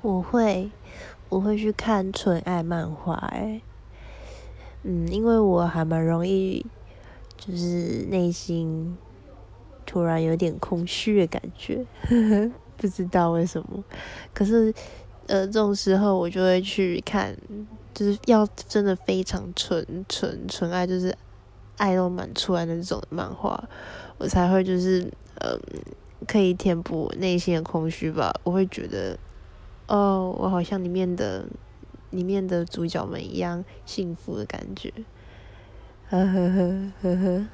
我会，我会去看纯爱漫画，哎，嗯，因为我还蛮容易，就是内心突然有点空虚的感觉，不知道为什么。可是，呃，这种时候我就会去看，就是要真的非常纯纯纯爱，就是爱都满出来的那种漫画，我才会就是，嗯，可以填补内心的空虚吧。我会觉得。哦，我好像里面的里面的主角们一样幸福的感觉，呵呵呵呵呵。